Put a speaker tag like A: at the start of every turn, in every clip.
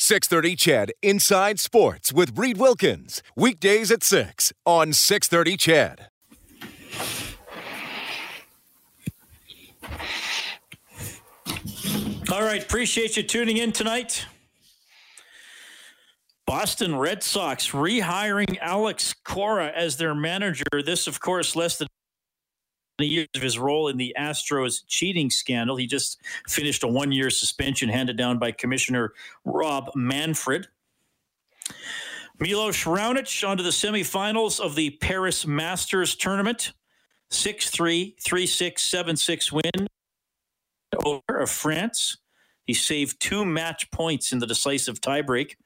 A: 630 CHED Inside Sports with Reid Wilkins. Weekdays at 6 on 630 CHED.
B: All right, appreciate you tuning in tonight. Boston Red Sox rehiring Alex Cora as their manager. This, of course, less than years of his role in the Astros cheating scandal. He just finished a one year suspension handed down by Commissioner Rob Manfred. Milos Raonic onto the semifinals of the Paris Masters tournament. 6 3, 3 6, 7 6 win over of France. He saved two match points in the decisive tiebreak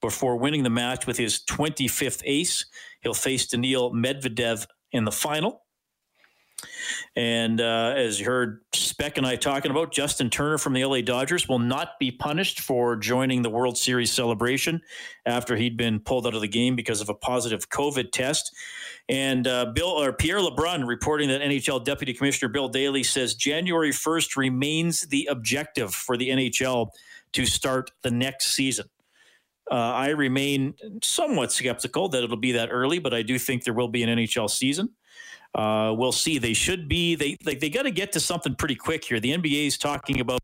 B: before winning the match with his 25th ace. He'll face Daniil Medvedev in the final. And uh, as you heard Speck and I talking about, Justin Turner from the LA Dodgers will not be punished for joining the World Series celebration after he'd been pulled out of the game because of a positive COVID test. And uh, Bill or Pierre LeBrun reporting that NHL Deputy Commissioner Bill Daly says January 1st remains the objective for the NHL to start the next season. Uh, I remain somewhat skeptical that it'll be that early, but I do think there will be an NHL season. Uh, we'll see. They should be. They like they got to get to something pretty quick here. The NBA is talking about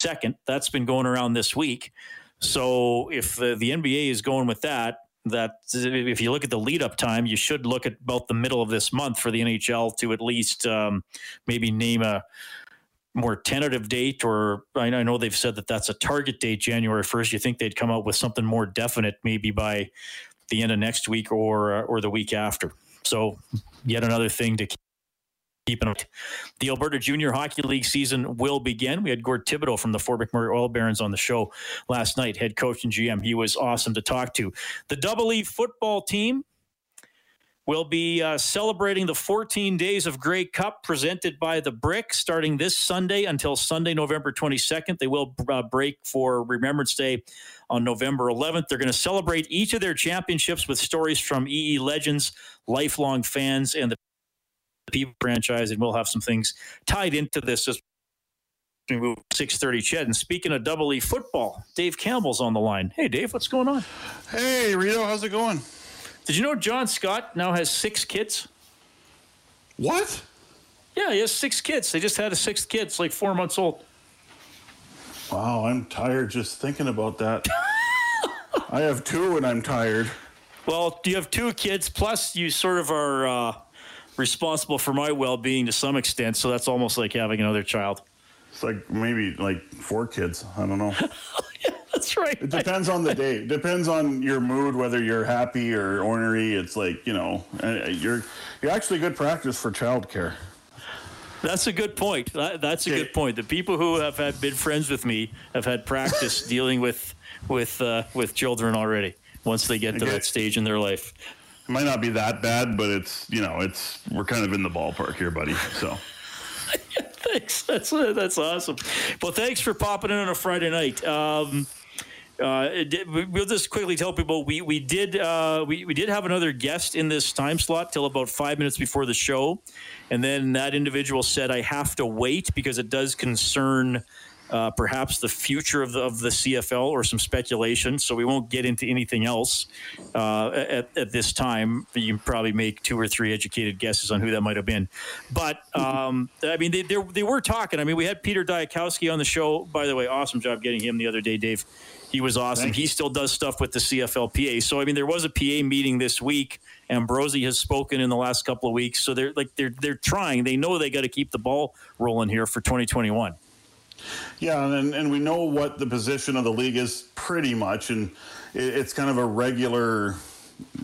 B: second. That's been going around this week. So if the, the NBA is going with that, that if you look at the lead up time, you should look at about the middle of this month for the NHL to at least um, maybe name a more tentative date, or I know they've said that that's a target date, January 1st. You think they'd come out with something more definite maybe by the end of next week or, or the week after. So, yet another thing to keep an eye. The Alberta Junior Hockey League season will begin. We had Gord Thibodeau from the Fort McMurray Oil Barons on the show last night, head coach and GM. He was awesome to talk to. The Double E football team will be uh, celebrating the 14 Days of Grey Cup presented by the Brick starting this Sunday until Sunday, November 22nd. They will uh, break for Remembrance Day on November 11th. They're going to celebrate each of their championships with stories from EE legends, lifelong fans, and the people franchise, and we'll have some things tied into this as we move 630 CHED. And speaking of double E football, Dave Campbell's on the line. Hey, Dave, what's going on?
C: Hey, Rito, how's it going?
B: Did you know John Scott now has six kids?
C: What?
B: Yeah, he has six kids. They just had a sixth kid. It's like four months old.
C: Wow, I'm tired just thinking about that. I have two and I'm tired.
B: Well, you have two kids, plus you sort of are uh, responsible for my well being to some extent. So that's almost like having another child.
C: It's like maybe like four kids. I don't know.
B: yeah, that's right.
C: It depends on the day. It depends on your mood, whether you're happy or ornery. It's like you know, uh, you're you're actually good practice for childcare.
B: That's a good point. That's a good point. The people who have had been friends with me have had practice dealing with with uh, with children already. Once they get to that stage in their life,
C: it might not be that bad, but it's you know, it's we're kind of in the ballpark here, buddy. So.
B: thanks. That's that's awesome. Well, thanks for popping in on a Friday night. Um, uh, we'll just quickly tell people we we did uh, we we did have another guest in this time slot till about five minutes before the show, and then that individual said I have to wait because it does concern uh, perhaps the future of the, of the CFL or some speculation. So we won't get into anything else uh, at, at, this time. You can probably make two or three educated guesses on who that might have been. But um, I mean, they, they, were talking. I mean, we had Peter Dyakowski on the show. By the way, awesome job getting him the other day, Dave. He was awesome. He still does stuff with the CFLPA. So I mean, there was a PA meeting this week. Ambrosie has spoken in the last couple of weeks. So they're like they're they're trying. They know they got to keep the ball rolling here for 2021.
C: Yeah, and, and we know what the position of the league is pretty much, and it's kind of a regular,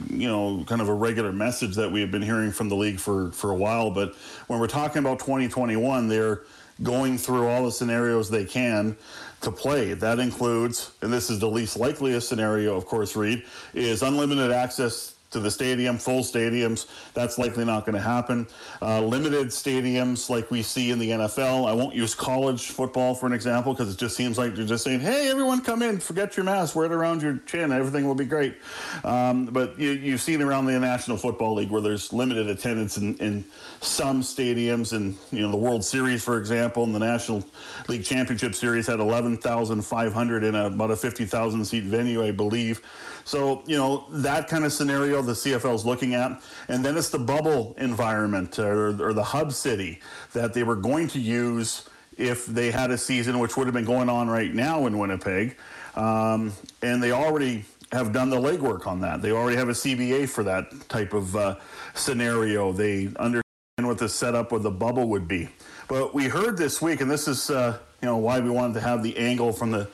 C: you know, kind of a regular message that we have been hearing from the league for, for a while. But when we're talking about 2021, they're going through all the scenarios they can to play. That includes, and this is the least likeliest scenario, of course, Reid, is unlimited access to the stadium, full stadiums. That's likely not going to happen. Uh, limited stadiums like we see in the NFL. I won't use college football for an example because it just seems like they're just saying, hey, everyone come in, forget your mask, wear it around your chin, everything will be great. Um, but you, you've seen around the National Football League where there's limited attendance in, in some stadiums. And, you know, the World Series, for example, and the National League Championship Series had 11,500 in a, about a 50,000 seat venue, I believe. So, you know, that kind of scenario the CFL is looking at. And then it's the bubble environment or, or the hub city that they were going to use if they had a season, which would have been going on right now in Winnipeg. Um, and they already have done the legwork on that. They already have a CBA for that type of uh, scenario. They understand what the setup of the bubble would be. But we heard this week, and this is uh, you know why we wanted to have the angle from the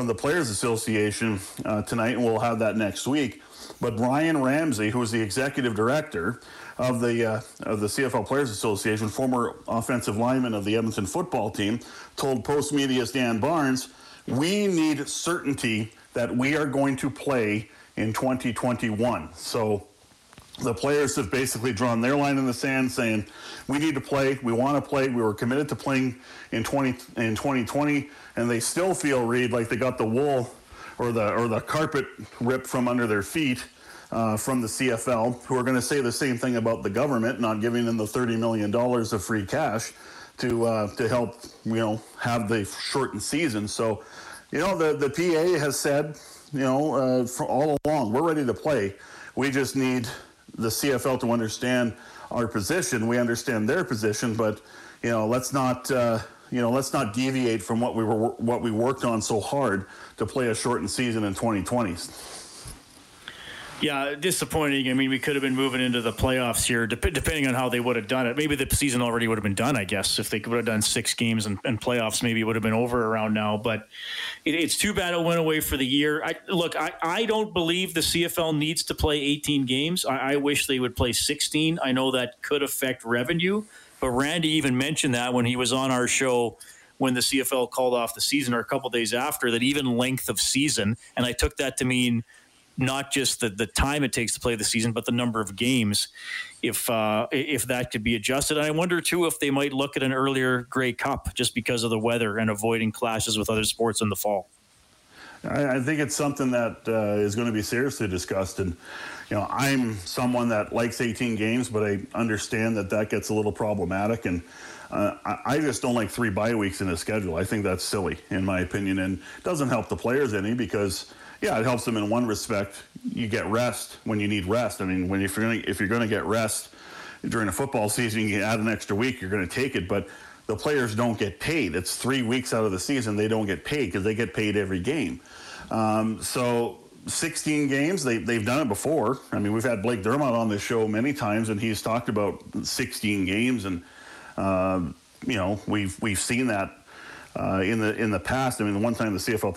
C: from the Players Association uh, tonight, and we'll have that next week. But Brian Ramsay, who is the executive director of the uh, of the CFL Players Association, former offensive lineman of the Edmonton football team, told Postmedia's Dan Barnes, "We need certainty that we are going to play in 2021." So the players have basically drawn their line in the sand saying we need to play we want to play we were committed to playing in 20 in 2020 and they still feel Reid like they got the wool or the or the carpet ripped from under their feet uh, from the CFL, who are going to say the same thing about the government not giving them the thirty million dollars of free cash to uh, to help you know have the shortened season. So, you know, the the PA has said, you know, uh, all along, we're ready to play. We just need the CFL to understand our position. We understand their position, but you know, let's not uh, you know, let's not deviate from what we were what we worked on so hard to play a shortened season in 2020.
B: Yeah, disappointing. I mean, we could have been moving into the playoffs here, depending on how they would have done it. Maybe the season already would have been done, I guess. If they would have done six games and, and playoffs, maybe it would have been over around now. But it, it's too bad it went away for the year. I, look, I, I don't believe the CFL needs to play 18 games. I, I wish they would play 16. I know that could affect revenue, but Randy even mentioned that when he was on our show when the CFL called off the season or a couple days after that even length of season and I took that to mean not just the, the time it takes to play the season, but the number of games, if uh, if that could be adjusted. And I wonder too if they might look at an earlier Grey Cup just because of the weather and avoiding clashes with other sports in the fall.
C: I, think it's something that uh, is going to be seriously discussed. And, you know, I'm someone that likes 18 games, but I understand that that gets a little problematic. And uh, I, I just don't like three bye weeks in a schedule. I think that's silly, in my opinion, and doesn't help the players any because yeah, it helps them in one respect. You get rest when you need rest. I mean, when if you're gonna if you're gonna get rest during a football season, you add an extra week, you're gonna take it. But the players don't get paid. It's three weeks out of the season they don't get paid because they get paid every game. Um, so 16 games, they, they've done it before. I mean, we've had Blake Dermott on this show many times, and he's talked about 16 games, and uh, you know we've we've seen that uh, in the in the past. I mean, the one time the CFL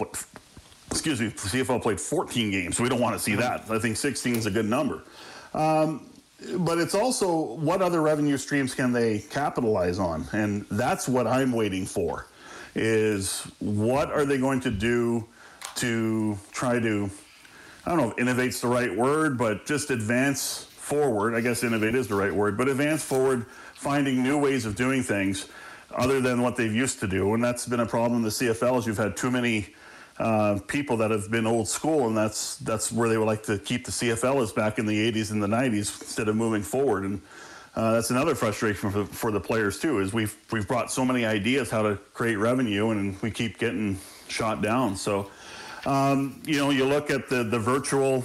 C: excuse me, CFL played 14 games, so we don't want to see that. I think 16 is a good number. Um, but it's also what other revenue streams can they capitalize on? And that's what I'm waiting for is what are they going to do to try to, I don't know if innovate's the right word, but just advance forward. I guess innovate is the right word, but advance forward, finding new ways of doing things other than what they've used to do. And that's been a problem in the CFL is you've had too many uh, people that have been old school, and that's that's where they would like to keep the CFL is back in the 80s and the 90s instead of moving forward. And uh, that's another frustration for, for the players too. Is we've we've brought so many ideas how to create revenue, and we keep getting shot down. So, um, you know, you look at the the virtual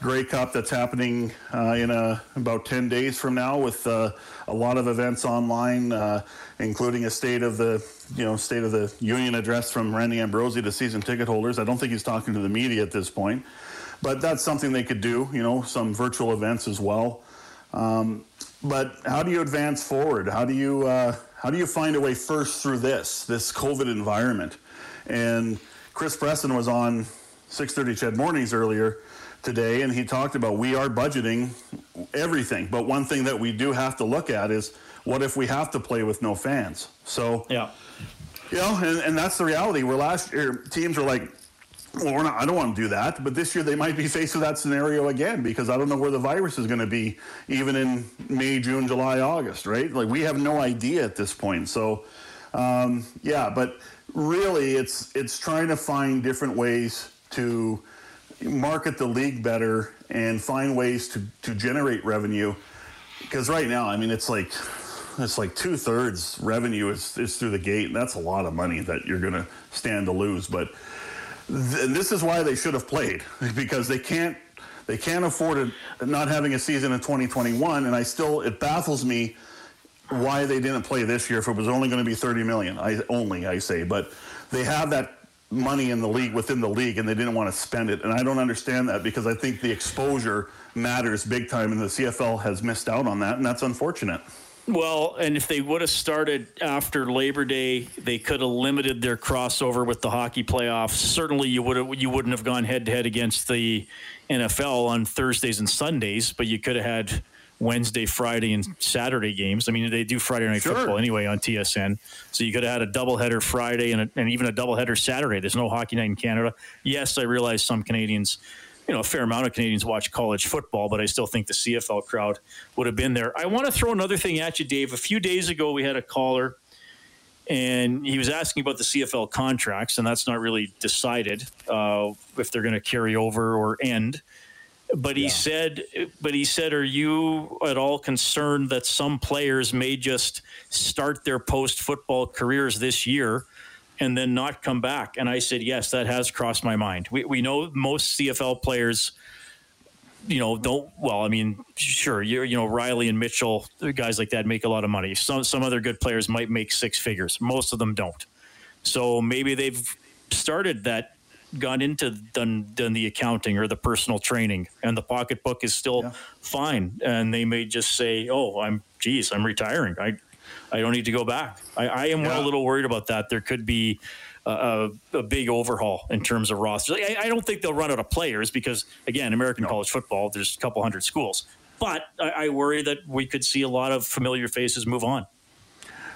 C: Grey Cup that's happening uh, in a, about 10 days from now with uh, a lot of events online, uh, including a state of the you know state of the union address from Randy Ambrosie to season ticket holders. I don't think he's talking to the media at this point, but that's something they could do. You know, some virtual events as well. Um, but how do you advance forward? How do you uh, how do you find a way first through this this COVID environment? And Chris Preston was on 6:30 CHED Mornings earlier today, and he talked about we are budgeting everything. But one thing that we do have to look at is what if we have to play with no fans? So
B: yeah,
C: you know, and, and that's the reality. Where last year teams were like, well, we're not. I don't want to do that. But this year they might be faced with that scenario again because I don't know where the virus is going to be, even in May, June, July, August. Right? Like we have no idea at this point. So, um, yeah. But really, it's it's trying to find different ways to market the league better and find ways to to generate revenue. Because right now, I mean, it's like it's like two thirds revenue is, is through the gate. And that's a lot of money that you're going to stand to lose. But th- this is why they should have played because they can't they can't afford it not having a season in 2021. And I still it baffles me why they didn't play this year if it was only going to be 30 million. I only I say, but they have that money in the league within the league and they didn't want to spend it and i don't understand that because i think the exposure matters big time and the cfl has missed out on that and that's unfortunate
B: well, and if they would have started after Labor Day, they could have limited their crossover with the hockey playoffs. Certainly, you would have, you wouldn't have gone head to head against the NFL on Thursdays and Sundays, but you could have had Wednesday, Friday, and Saturday games. I mean, they do Friday night sure. football anyway on TSN, so you could have had a doubleheader Friday and, a, and even a doubleheader Saturday. There's no hockey night in Canada. Yes, I realize some Canadians you know, a fair amount of Canadians watch college football, but I still think the CFL crowd would have been there. I want to throw another thing at you, Dave. A few days ago, we had a caller, and he was asking about the CFL contracts, and that's not really decided uh, if they're going to carry over or end. But he yeah. said, but he said, are you at all concerned that some players may just start their post football careers this year? And then not come back? And I said, yes, that has crossed my mind. We, we know most CFL players, you know, don't, well, I mean, sure, you you know, Reilly and Mitchell, guys like that make a lot of money. Some, some other good players might make six figures. Most of them don't. So maybe they've started that gone into done done the accounting or the personal training and the pocketbook is still yeah. fine and they may just say oh i'm geez i'm retiring i I don't need to go back. I, I am yeah. a little worried about that. There could be a, a big overhaul in terms of rosters. I, I, don't think they'll run out of players because, again, American no. college football, there's a couple hundred schools. But I, I worry that we could see a lot of familiar faces move on.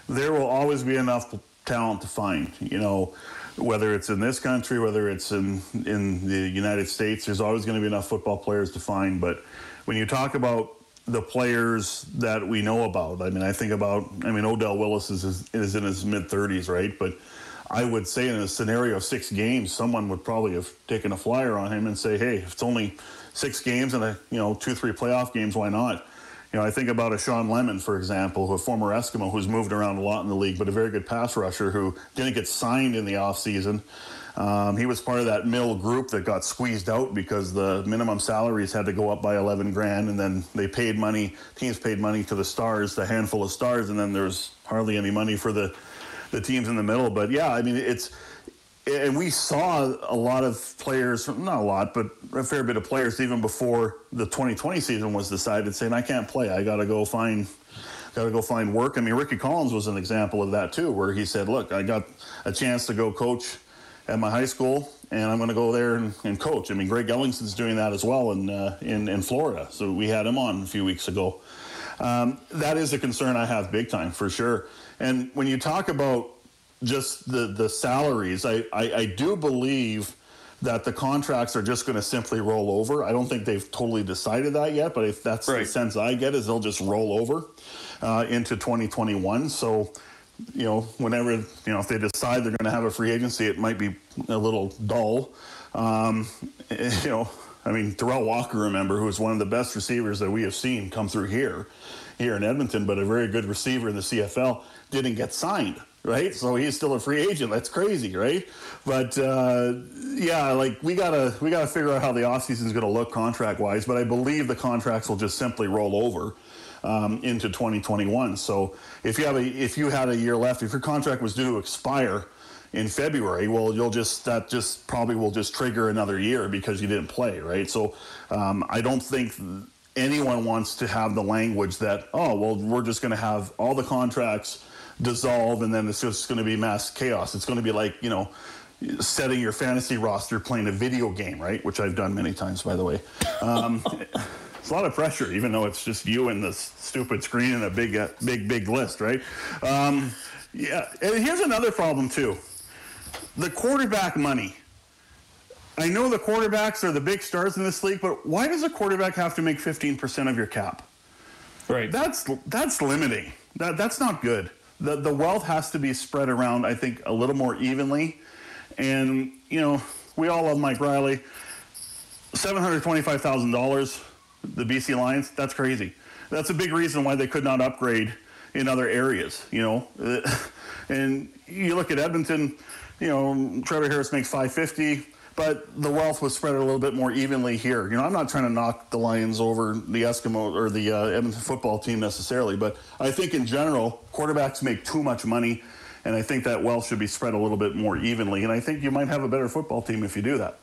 C: There will always be enough talent to find. You know, whether it's in this country, whether it's in in the United States, there's always going to be enough football players to find. But when you talk about the players that we know about. I mean, I think about, I mean, Odell Willis is, is in his mid 30s, right? But I would say in a scenario of six games, someone would probably have taken a flyer on him and say, hey, if it's only six games and a, you know, two, three playoff games, why not? You know, I think about a Shawn Lemon, for example, a former Eskimo who's moved around a lot in the league, but a very good pass rusher who didn't get signed in the offseason. Um, he was part of that mill group that got squeezed out because the minimum salaries had to go up by 11 grand, and then they paid money. Teams paid money to the stars, the handful of stars, and then there's hardly any money for the the teams in the middle. But yeah, I mean it's. And we saw a lot of players, not a lot, but a fair bit of players, even before the 2020 season was decided, saying, "I can't play. I got to go find got to go find work. I mean, Ricky Collins was an example of that too, where he said, "Look, I got a chance to go coach at my high school, and I'm going to go there and, and, coach. I mean, Greg Ellingson's doing that as well in, uh, in, in Florida. So we had him on a few weeks ago. Um, that is a concern I have big time for sure. And when you talk about just the, the salaries, I, I, I do believe that the contracts are just going to simply roll over. I don't think they've totally decided that yet, but if that's right. the sense I get is they'll just roll over uh, into 2021. So you know, whenever, you know, if they decide they're going to have a free agency, it might be a little dull. Um, you know, I mean, Derel Walker, remember, who was one of the best receivers that we have seen come through here, here in Edmonton, but a very good receiver in the CFL, didn't get signed, right? So he's still a free agent. That's crazy, right? But uh, yeah, like we gotta we gotta figure out how the offseason is going to look contract wise. But I believe the contracts will just simply roll over um, into 2021. So if you have a if you had a year left, if your contract was due to expire in February, well, you'll just that just probably will just trigger another year because you didn't play, right? So um, I don't think anyone wants to have the language that oh well we're just going to have all the contracts dissolve and then it's just going to be mass chaos. It's going to be like you know setting your fantasy roster playing a video game, right? Which I've done many times, by the way. Um, It's a lot of pressure, even though it's just you and this stupid screen and a big, uh, big, big list, right? Um, yeah, and here's another problem too: the quarterback money. I know the quarterbacks are the big stars in this league, but why does a quarterback have to make 15% of your cap?
B: Right.
C: That's that's limiting. That that's not good. The the wealth has to be spread around, I think, a little more evenly. And, you know, we all love Mike Reilly. $725,000 the BC Lions. That's crazy. That's a big reason why they could not upgrade in other areas. You know, and you look at Edmonton. You know, Trevor Harris makes five fifty but the wealth was spread a little bit more evenly here. You know, I'm not trying to knock the Lions over the Eskimo or the uh, Edmonton football team necessarily, but I think in general, quarterbacks make too much money, and I think that wealth should be spread a little bit more evenly. And I think you might have a better football team if you do that.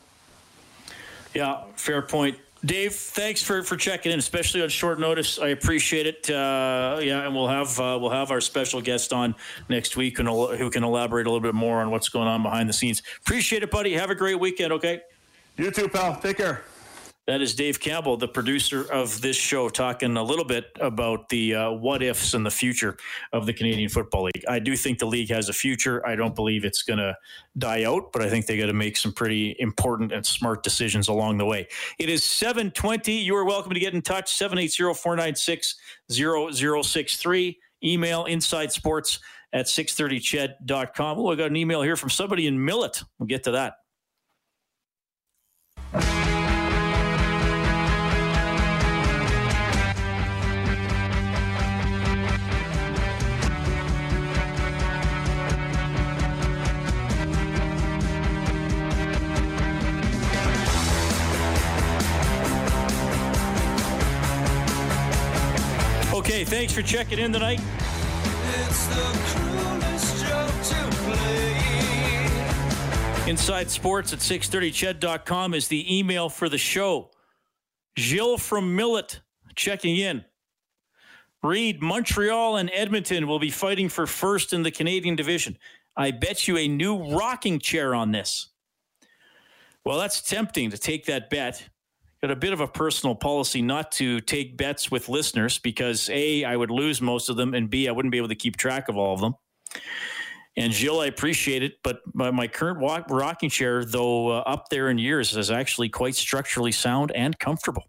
B: Yeah, fair point. Dave, thanks for, for checking in, especially on short notice. I appreciate it. Uh, yeah, and we'll have uh, we'll have our special guest on next week who, who can elaborate a little bit more on what's going on behind the scenes. Appreciate it, buddy. Have a great weekend. Okay.
C: You too, pal. Take care.
B: That is Dave Campbell, the producer of this show, talking a little bit about the uh, what ifs and the future of the Canadian Football League. I do think the league has a future. I don't believe it's going to die out, but I think they got to make some pretty important and smart decisions along the way. It is 720. You are welcome to get in touch, 780-496-0063. Email inside sports at 630ched.com. Oh, I got an email here from somebody in Millet. We'll get to that. Okay, thanks for checking in tonight. Inside Sports at 630ched.com is the email for the show. Jill from Millet checking in. Reid, Montreal and Edmonton will be fighting for first in the Canadian division. I bet you a new rocking chair on this. Well, that's tempting to take that bet got a bit of a personal policy not to take bets with listeners because A, I would lose most of them, and B, I wouldn't be able to keep track of all of them. And Jill, I appreciate it, but my, my current walk, rocking chair, though uh, up there in years, is actually quite structurally sound and comfortable.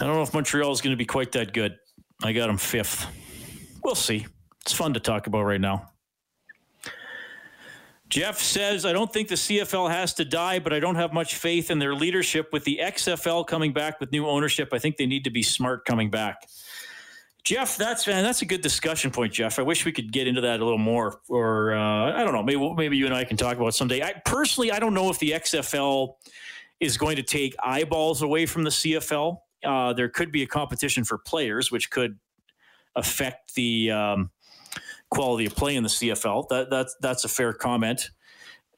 B: I don't know if Montreal is going to be quite that good. I got them fifth. We'll see. It's fun to talk about right now. Jeff says, I don't think the CFL has to die, but I don't have much faith in their leadership with the XFL coming back with new ownership. I think they need to be smart coming back. Jeff, that's man, that's a good discussion point, Jeff. I wish we could get into that a little more, or uh, I don't know, maybe maybe you and I can talk about someday. I personally, I don't know if the XFL is going to take eyeballs away from the CFL. Uh, there could be a competition for players, which could affect the um, quality of play in the CFL. That that's that's a fair comment.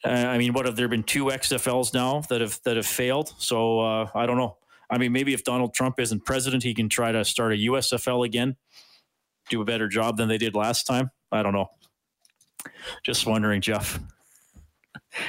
B: Uh, I mean, what have there been two XFLs now that have that have failed? So uh, I don't know. I mean, maybe if Donald Trump isn't president, he can try to start a USFL again, do a better job than they did last time. I don't know. Just wondering, Jeff.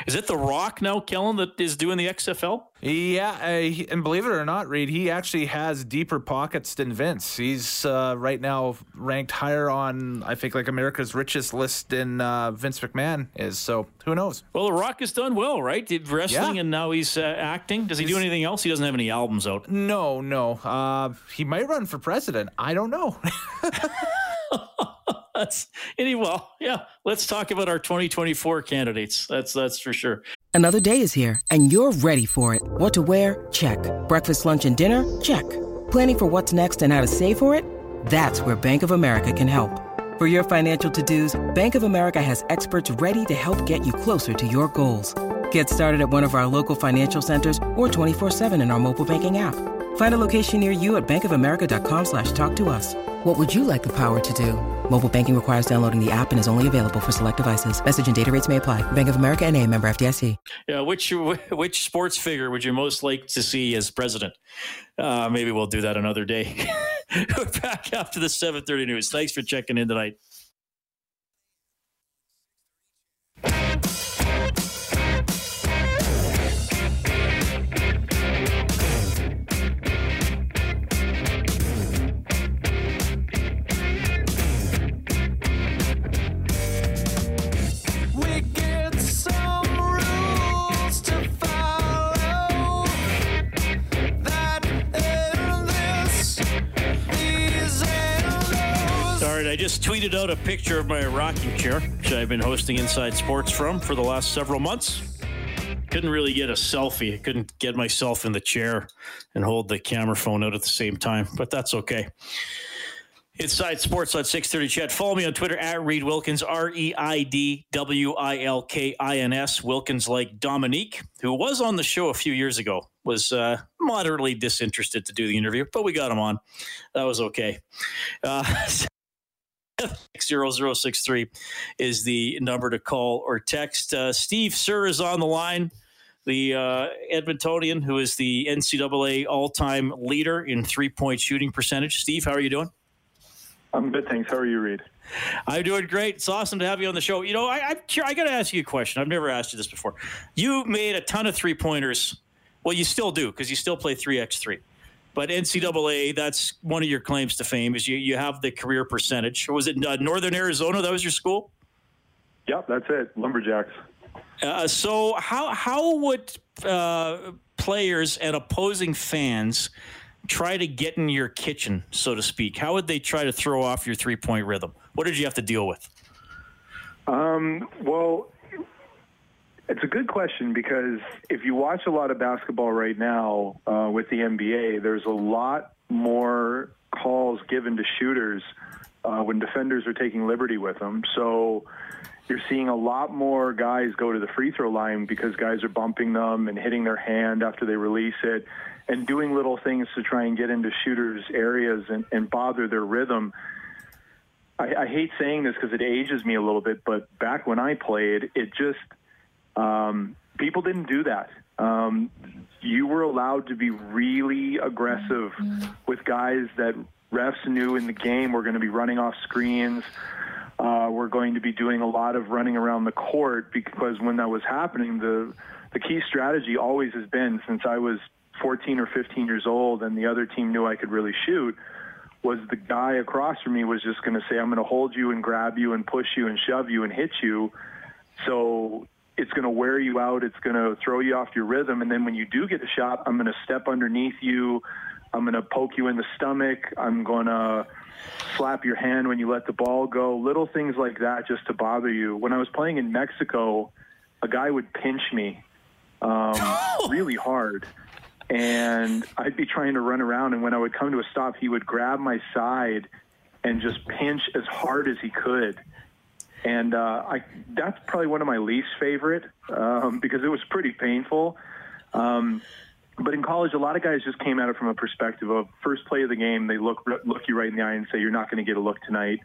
B: Is it The Rock now, Kellen, that is doing the XFL?
D: Yeah, uh, and believe it or not, Reid, he actually has deeper pockets than Vince. He's uh, right now ranked higher on, I think, like America's richest list than uh, Vince McMahon is. So who knows?
B: Well, The Rock has done well, right? Did wrestling, yeah. and now he's uh, acting. Does he he's, do anything else? He doesn't have any albums out.
D: No, no. Uh, he might run for president. I don't know.
B: any well, yeah. Let's talk about our 2024 candidates. That's that's for sure.
E: Another day is here, and you're ready for it. What to wear? Check. Breakfast, lunch, and dinner? Check. Planning for what's next and how to save for it? That's where Bank of America can help. For your financial to-dos, Bank of America has experts ready to help get you closer to your goals. Get started at one of our local financial centers or 24-7 in our mobile banking app. Find a location near you at bankofamerica.com slash talk to us. What would you like the power to do? Mobile banking requires downloading the app and is only available for select devices. Message and data rates may apply. Bank of America and a member FDIC.
B: Yeah, which which sports figure would you most like to see as president? Uh, maybe we'll do that another day. We're back after the 730 news. Thanks for checking in tonight. Just tweeted out a picture of my rocking chair, which I've been hosting Inside Sports from for the last several months. Couldn't really get a selfie. I couldn't get myself in the chair and hold the camera phone out at the same time, but that's okay. Inside Sports on 630 CHED. Follow me on Twitter at Reid Wilkins, R E I D W I L K I N S. Wilkins like Dominique, who was on the show a few years ago, was uh, moderately disinterested to do the interview, but we got him on. That was okay. Uh, 0063 is the number to call or text. Uh, Steve Sir is on the line, the uh, Edmontonian, who is the NCAA all time leader in three point shooting percentage. Steve, how are you doing?
F: I'm good, thanks. How are you, Reid?
B: I'm doing great. It's awesome to have you on the show. You know, I, I, I got to ask you a question. I've never asked you this before. You made a ton of three pointers. Well, you still do because you still play 3x3. But NCAA, that's one of your claims to fame is you, you have the career percentage. Was it uh, Northern Arizona? That was your school?
F: Yep, that's it. Lumberjacks.
B: Uh, so how how would uh, players and opposing fans try to get in your kitchen, so to speak? How would they try to throw off your three point rhythm? What did you have to deal with?
F: Um, well, it's a good question because if you watch a lot of basketball right now uh, with the NBA, there's a lot more calls given to shooters uh, when defenders are taking liberty with them. So you're seeing a lot more guys go to the free throw line because guys are bumping them and hitting their hand after they release it and doing little things to try and get into shooters' areas and, and bother their rhythm. I, I hate saying this because it ages me a little bit, but back when I played, it just um, people didn't do that. Um, you were allowed to be really aggressive with guys that refs knew in the game were going to be running off screens. Uh, we're going to be doing a lot of running around the court because when that was happening, the the key strategy always has been since I was 14 or 15 years old and the other team knew I could really shoot was the guy across from me was just going to say, I'm going to hold you and grab you and push you and shove you and hit you. So it's going to wear you out. It's going to throw you off your rhythm. And then when you do get a shot, I'm going to step underneath you. I'm going to poke you in the stomach. I'm going to slap your hand when you let the ball go. Little things like that just to bother you. When I was playing in Mexico, a guy would pinch me um, really hard and I'd be trying to run around. And when I would come to a stop, he would grab my side and just pinch as hard as he could. And uh, I, that's probably one of my least favorite um, because it was pretty painful. Um, but in college, a lot of guys just came at it from a perspective of first play of the game, they look look you right in the eye and say, "You're not going to get a look tonight."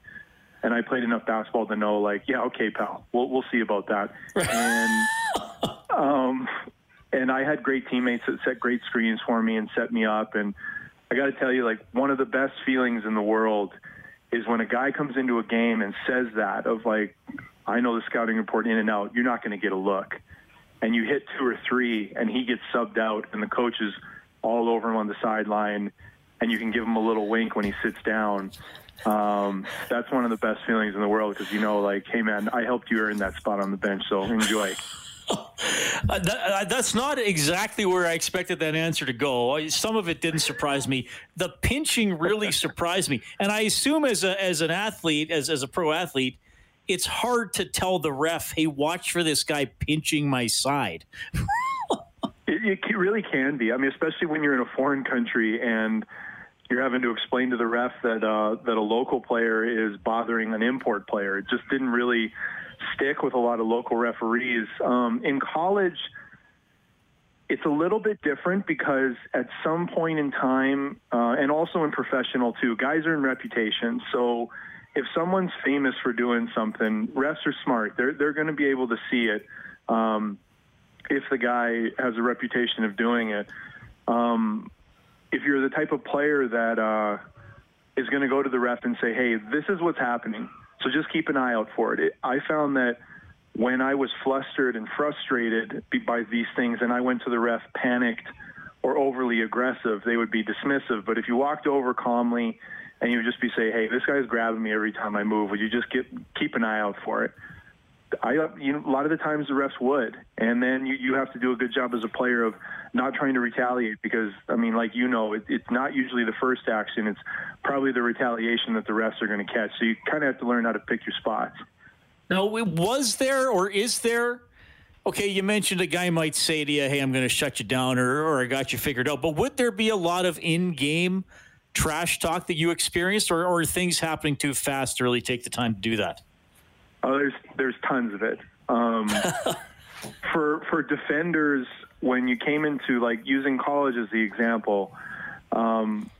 F: And I played enough basketball to know, like, yeah, okay, pal, we'll we'll see about that. and um, and I had great teammates that set great screens for me and set me up. And I got to tell you, like one of the best feelings in the world is when a guy comes into a game and says that of like, I know the scouting report in and out. You're not going to get a look, and you hit two or three, and he gets subbed out, and the coach is all over him on the sideline, and you can give him a little wink when he sits down. Um, that's one of the best feelings in the world because you know, like, hey man, I helped you earn that spot on the bench, so enjoy.
B: Uh, that, uh, that's not exactly where I expected that answer to go. Some of it didn't surprise me. The pinching really surprised me, and I assume as a as an athlete, as as a pro athlete, it's hard to tell the ref, "Hey, watch for this guy pinching my side."
F: it, it really can be. I mean, especially when you're in a foreign country and you're having to explain to the ref that uh, that a local player is bothering an import player. It just didn't really stick with a lot of local referees. Um, in college, it's a little bit different because at some point in time, uh, and also in professional too, guys are in reputation. So if someone's famous for doing something, refs are smart. They're they're going to be able to see it. Um, if the guy has a reputation of doing it, um, if you're the type of player that uh, is going to go to the ref and say, "Hey, this is what's happening," So just keep an eye out for it. it I found that when I was flustered and frustrated by these things and I went to the ref panicked or overly aggressive, they would be dismissive. But if you walked over calmly and you would just be say, "Hey, this guy's grabbing me every time I move," would you just get keep an eye out for it? I, you know, a lot of the times the refs would, and then you, you have to do a good job as a player of not trying to retaliate because, I mean, like you know, it, it's not usually the first action; it's probably the retaliation that the refs are going to catch. So you kind of have to learn how to pick your spots.
B: Now, was there or is there? Okay, you mentioned a guy might say to you, "Hey, I'm going to shut you down," or, or "I got you figured out." But would there be a lot of in-game trash talk that you experienced, or, or things happening too fast to really take the time to do that?
F: Oh, there's there's tons of it. Um, for for defenders, when you came into like using college as the example, um,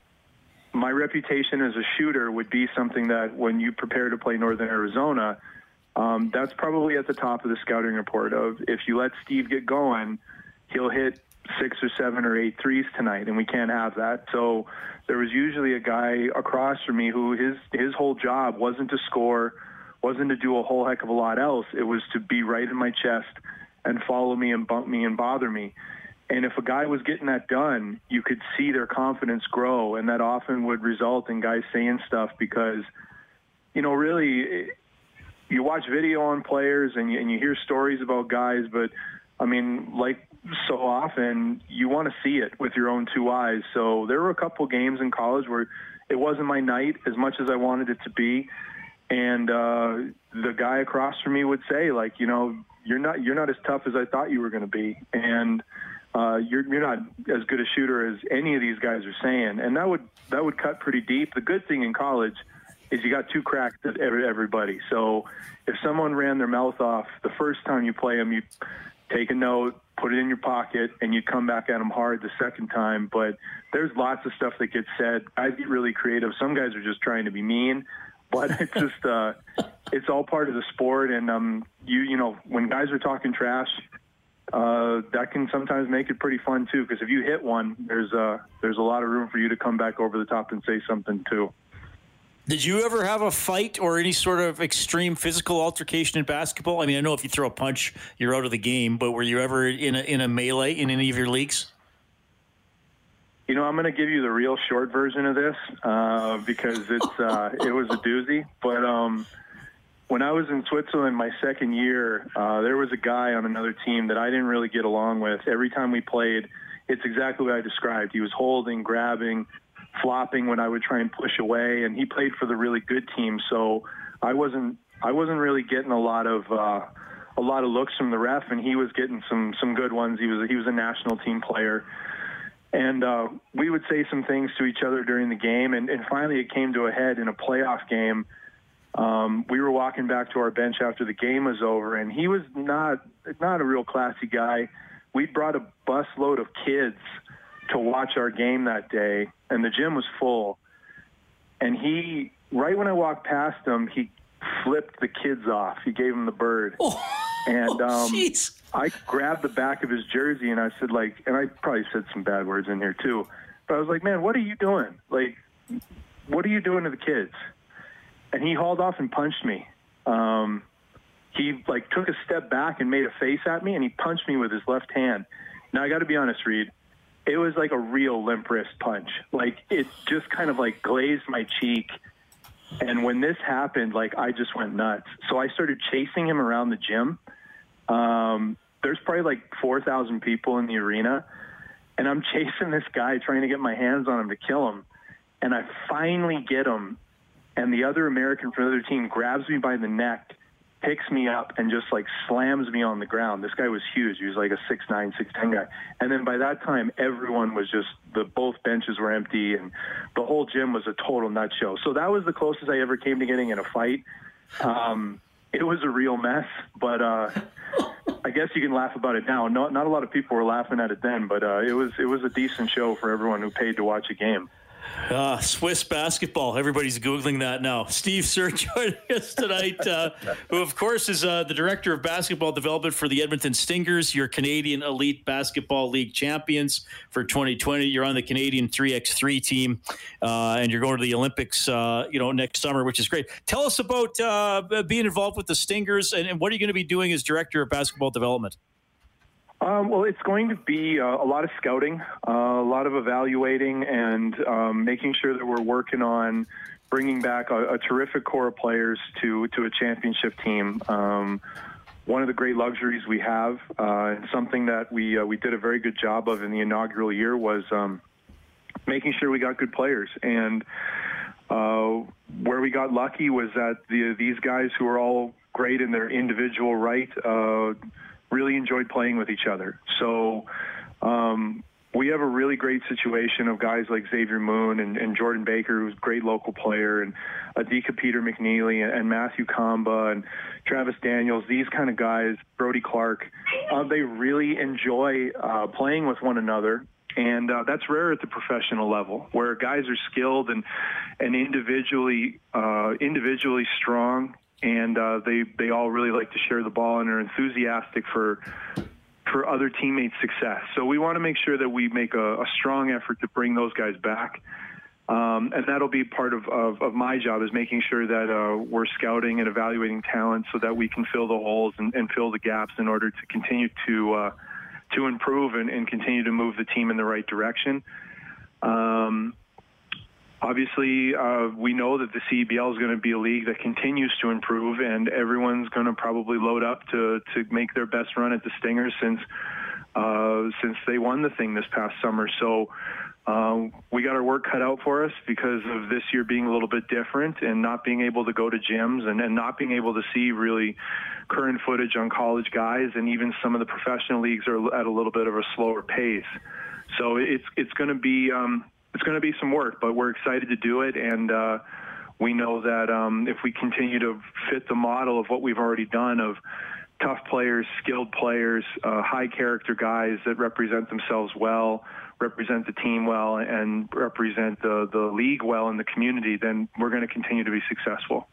F: my reputation as a shooter would be something that when you prepare to play Northern Arizona, um, that's probably at the top of the scouting report. Of if you let Steve get going, he'll hit six or seven or eight threes tonight, and we can't have that. So there was usually a guy across from me who his his whole job wasn't to score wasn't to do a whole heck of a lot else. It was to be right in my chest and follow me and bump me and bother me. And if a guy was getting that done, you could see their confidence grow, and that often would result in guys saying stuff because, you know, really, you watch video on players and you, and you hear stories about guys, but I mean, like so often, you want to see it with your own two eyes. So there were a couple games in college where it wasn't my night as much as I wanted it to be and uh, the guy across from me would say, like, you know, you're not you're not as tough as I thought you were going to be, and uh, you're you're not as good a shooter as any of these guys are saying, and that would that would cut pretty deep. The good thing in college is you got two cracks at everybody. So if someone ran their mouth off the first time you play them, you take a note, put it in your pocket, and you come back at them hard the second time. But there's lots of stuff that gets said. Guys get really creative. Some guys are just trying to be mean but it's just uh, it's all part of the sport. And um, you you know when guys are talking trash, uh, that can sometimes make it pretty fun too. Because if you hit one, there's uh, there's a lot of room for you to come back over the top and say something too.
B: Did you ever have a fight or any sort of extreme physical altercation in basketball? I mean, I know if you throw a punch, you're out of the game. But were you ever in a in a melee in any of your leagues?
F: You know, I'm going to give you the real short version of this uh, because it's uh, it was a doozy. But um, when I was in Switzerland my second year, uh, there was a guy on another team that I didn't really get along with. Every time we played, it's exactly what I described. He was holding, grabbing, flopping when I would try and push away, and he played for the really good team. So I wasn't I wasn't really getting a lot of uh, a lot of looks from the ref, and he was getting some some good ones. He was he was a national team player. And uh, we would say some things to each other during the game. And, and finally, it came to a head in a playoff game. Um, we were walking back to our bench after the game was over, and he was not not a real classy guy. We brought a busload of kids to watch our game that day, and the gym was full. And he, right when I walked past him, he flipped the kids off. He gave them the bird. Oh, and um, I grabbed the back of his jersey and I said, like, and I probably said some bad words in here too, but I was like, man, what are you doing? Like, what are you doing to the kids? And he hauled off and punched me. Um, he like took a step back and made a face at me and he punched me with his left hand. Now I got to be honest, Reid. It was like a real limp wrist punch. Like it just kind of like glazed my cheek. And when this happened, like I just went nuts. So I started chasing him around the gym um, there's probably like 4,000 people in the arena, and I'm chasing this guy trying to get my hands on him to kill him. And I finally get him, and the other American from the other team grabs me by the neck, picks me up, and just like slams me on the ground. This guy was huge. He was like a six nine, six ten guy. And then by that time, everyone was just the both benches were empty, and the whole gym was a total nut show. So that was the closest I ever came to getting in a fight. Um, it was a real mess, but uh, I guess you can laugh about it now. Not not a lot of people were laughing at it then, but uh, it was it was a decent show for everyone who paid to watch a game.
B: Uh, Swiss basketball. Everybody's Googling that now. Steve Sir joining us tonight, uh, who, of course, is uh, the Director of Basketball Development for the Edmonton Stingers, your Canadian Elite Basketball League champions for 2020. You're on the Canadian 3x3 team, uh, and you're going to the Olympics uh, you know, next summer, which is great. Tell us about uh, being involved with the Stingers, and, and what are you going to be doing as Director of Basketball Development?
F: Um, well, it's going to be uh, a lot of scouting, uh, a lot of evaluating, and um, making sure that we're working on bringing back a, a, terrific core of players to to a championship team. Um, one of the great luxuries we have, uh, and something that we uh, we did a very good job of in the inaugural year was um, making sure we got good players. And uh, where we got lucky was that the, these guys who are all great in their individual right uh, really enjoyed playing with each other. So um, we have a really great situation of guys like Xavier Moon and, and Jordan Baker, who's a great local player, and Adika Peter-McNeilly and, and Matthew Kamba and Travis Daniels. These kind of guys, Brody Clark, uh, they really enjoy uh, playing with one another. And uh, that's rare at the professional level, where guys are skilled and and individually uh, individually strong, and uh, they they all really like to share the ball and are enthusiastic for for other teammates' success. So we want to make sure that we make a, a strong effort to bring those guys back. Um, and that'll be part of, of, of, my job is making sure that uh, we're scouting and evaluating talent so that we can fill the holes and, and fill the gaps in order to continue to uh, to improve and, and, continue to move the team in the right direction. Um, obviously, uh, we know that the CEBL is going to be a league that continues to improve, and everyone's going to probably load up to to make their best run at the Stingers since uh, since they won the thing this past summer. So. Uh, we got our work cut out for us because of this year being a little bit different and not being able to go to gyms and, and not being able to see really current footage on college guys and even some of the professional leagues are at a little bit of a slower pace. So it's it's going to be um, it's going to be some work, but we're excited to do it, and uh, we know that um, if we continue to fit the model of what we've already done of tough players, skilled players, uh, high character guys that represent themselves well, represent the team well, and represent the, the league well in the community, then we're going to continue to be successful.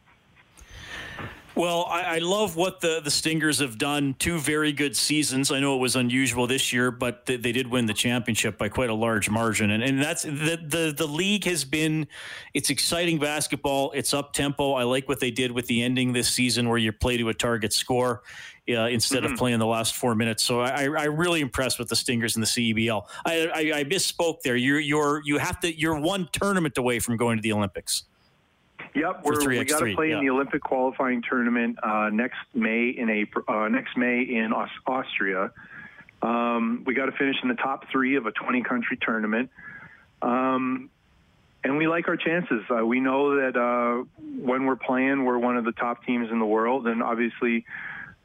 B: Well, I, I, love what the, the Stingers have done. Two very good seasons. I know it was unusual this year, but they, they did win the championship by quite a large margin. And, and that's the, the, the league has been, it's exciting basketball. It's up tempo. I like what they did with the ending this season where you play to a target score. Uh, instead mm-hmm. of playing the last four minutes. So I, I really impressed with the Stingers in the CEBL. I, I, I misspoke there. You're you're you have to you're one tournament away from going to the Olympics.
F: Yep, we're, we got to play yeah. in the Olympic qualifying tournament uh, next May in April. Uh, next May in Aus- Austria. Um, we got to finish in the top three of a 20-country tournament, um, and we like our chances. Uh, we know that uh, when we're playing, we're one of the top teams in the world, and obviously,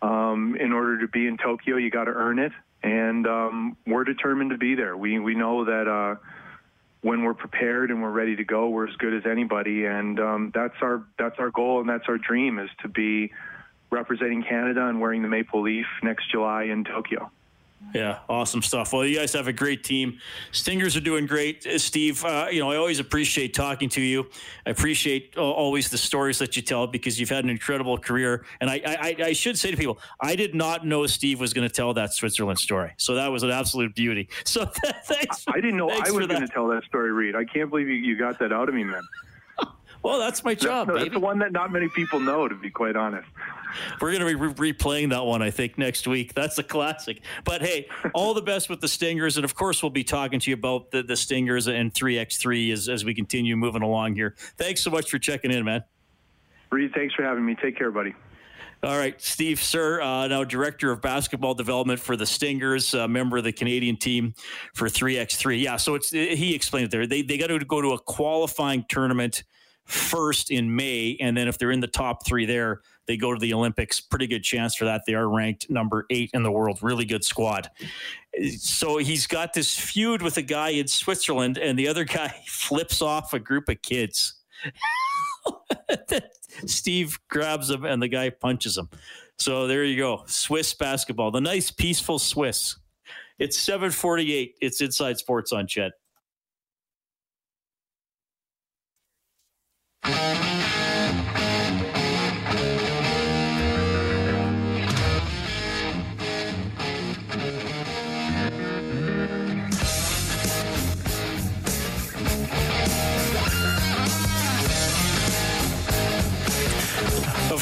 F: um, in order to be in Tokyo, you got to earn it. And um, we're determined to be there. We we know that uh, when we're prepared and we're ready to go, we're as good as anybody, and um, that's our that's our goal and that's our dream is to be representing Canada and wearing the maple leaf next July in Tokyo.
B: Yeah, awesome stuff. Well, you guys have a great team. Stingers are doing great, uh, Steve. Uh, you know, I always appreciate talking to you. I appreciate uh, always the stories that you tell because you've had an incredible career. And I, I, I should say to people, I did not know Steve was going to tell that Switzerland story. So that was an absolute beauty. So thanks.
F: I didn't know I was going to tell that story, Reid. I can't believe you, you got that out of me, man.
B: Well, that's my job.
F: That's,
B: that's
F: the one that not many people know, to be quite honest.
B: We're going to be re- replaying that one, I think, next week. That's a classic. But hey, all the best with the Stingers. And of course, we'll be talking to you about the, the Stingers and 3x3 as, as we continue moving along here. Thanks so much for checking in, man.
F: Reid, thanks for having me. Take care, buddy.
B: All right, Steve Sir, uh, now director of basketball development for the Stingers, uh, member of the Canadian team for 3x3. Yeah, so it's he explained it there. They they got to go to a qualifying tournament first in May, and then if they're in the top three there, they go to the Olympics. Pretty good chance for that. They are ranked number eight in the world. Really good squad. So he's got this feud with a guy in Switzerland, and the other guy flips off a group of kids. Steve grabs him, and the guy punches him. So there you go. Swiss basketball, the nice, peaceful Swiss. It's 748. It's Inside Sports on CHED. Of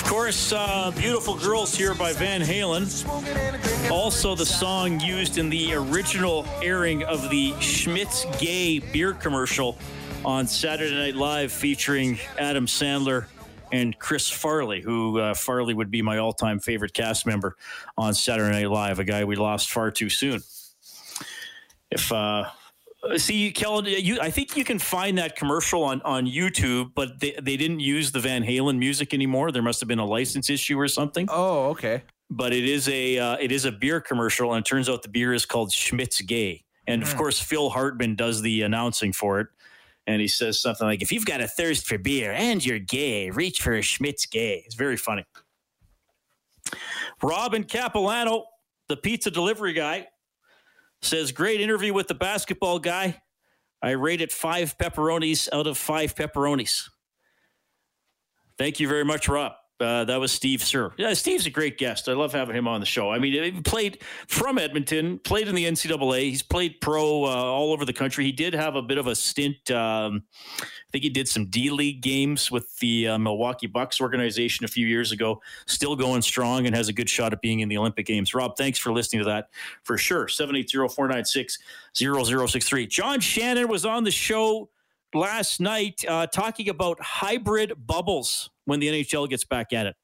B: course, uh, Beautiful Girls here by Van Halen. Also, the song used in the original airing of the Schmitts Gay beer commercial on Saturday Night Live featuring Adam Sandler and Chris Farley, who uh, Farley would be my all-time favorite cast member on Saturday Night Live, a guy we lost far too soon. If uh, see, Kellen, you, I think you can find that commercial on on YouTube, but they they didn't use the Van Halen music anymore. There must have been a license issue or something.
D: Oh, okay.
B: But it is a uh, it is a beer commercial, and it turns out the beer is called Schmitt's Gay, and of course Phil Hartman does the announcing for it and he says something like, "If you've got a thirst for beer and you're gay, reach for a Schmitt's Gay." It's very funny. Robin Capilano, the pizza delivery guy, says, "Great interview with the basketball guy. I rate it five pepperonis out of five pepperonis." Thank you very much, Rob. Uh, that was Steve Sir. Yeah, Steve's a great guest. I love having him on the show. I mean, he played from Edmonton, played in the NCAA. He's played pro uh, all over the country. He did have a bit of a stint. Um, I think he did some D League games with the uh, Milwaukee Bucks organization a few years ago. Still going strong and has a good shot at being in the Olympic Games. Rob, thanks for listening to that for sure. 780 496 0063. John Shannon was on the show last night uh, talking about hybrid bubbles when the NHL gets back at it.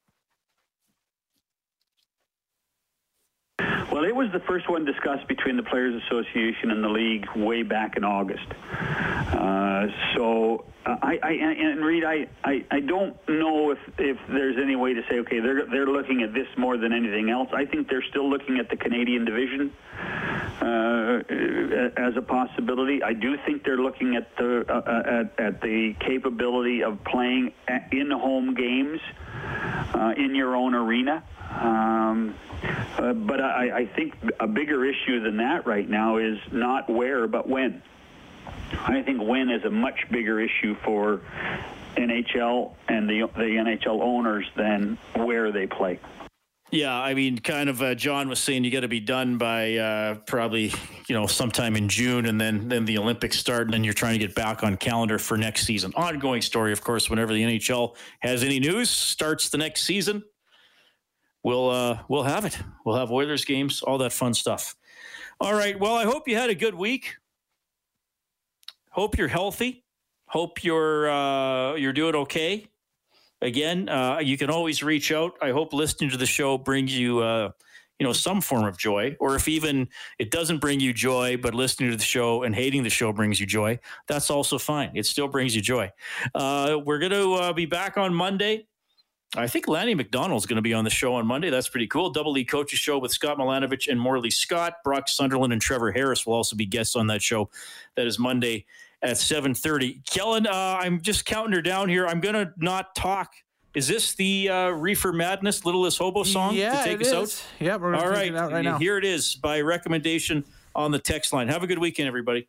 G: Well, it was the first one discussed between the Players Association and the league way back in August. Uh, so, uh, I, I and Reid, I, I, I don't know if, if there's any way to say, okay, they're they're looking at this more than anything else. I think they're still looking at the Canadian division uh, as a possibility. I do think they're looking at the uh, uh at, at the capability of playing in home games uh, in your own arena. Um, uh, but I, I think a bigger issue than that right now is not where, but when. I think when is a much bigger issue for NHL and the the NHL owners than where they play.
B: Yeah, I mean, kind of. Uh, John was saying you got to be done by uh, probably you know sometime in June, and then then the Olympics start, and then you're trying to get back on calendar for next season. Ongoing story, of course. Whenever the NHL has any news, starts the next season we'll uh, we'll have it. We'll have Oilers games, all that fun stuff. All right. Well, I hope you had a good week. Hope you're healthy. Hope you're uh, you're doing okay. Again, uh, you can always reach out. I hope listening to the show brings you uh, you know some form of joy, or if even it doesn't bring you joy, but listening to the show and hating the show brings you joy, that's also fine. It still brings you joy. Uh, we're going to uh, be back on Monday. I think Lanny McDonald's going to be on the show on Monday. That's pretty cool. Double E Coaches Show with Scott Milanovich and Morley Scott. Brock Sunderland and Trevor Harris will also be guests on that show. That is Monday at 7.30. Kellen, uh, I'm just counting her down here. I'm going to not talk. Is this the uh, Reefer Madness Littlest Hobo song
D: yeah,
B: to take
D: us
B: is.
D: out? Yeah, we're going to take
B: right.
D: it out right now.
B: Here it is by recommendation on the text line. Have a good weekend, everybody.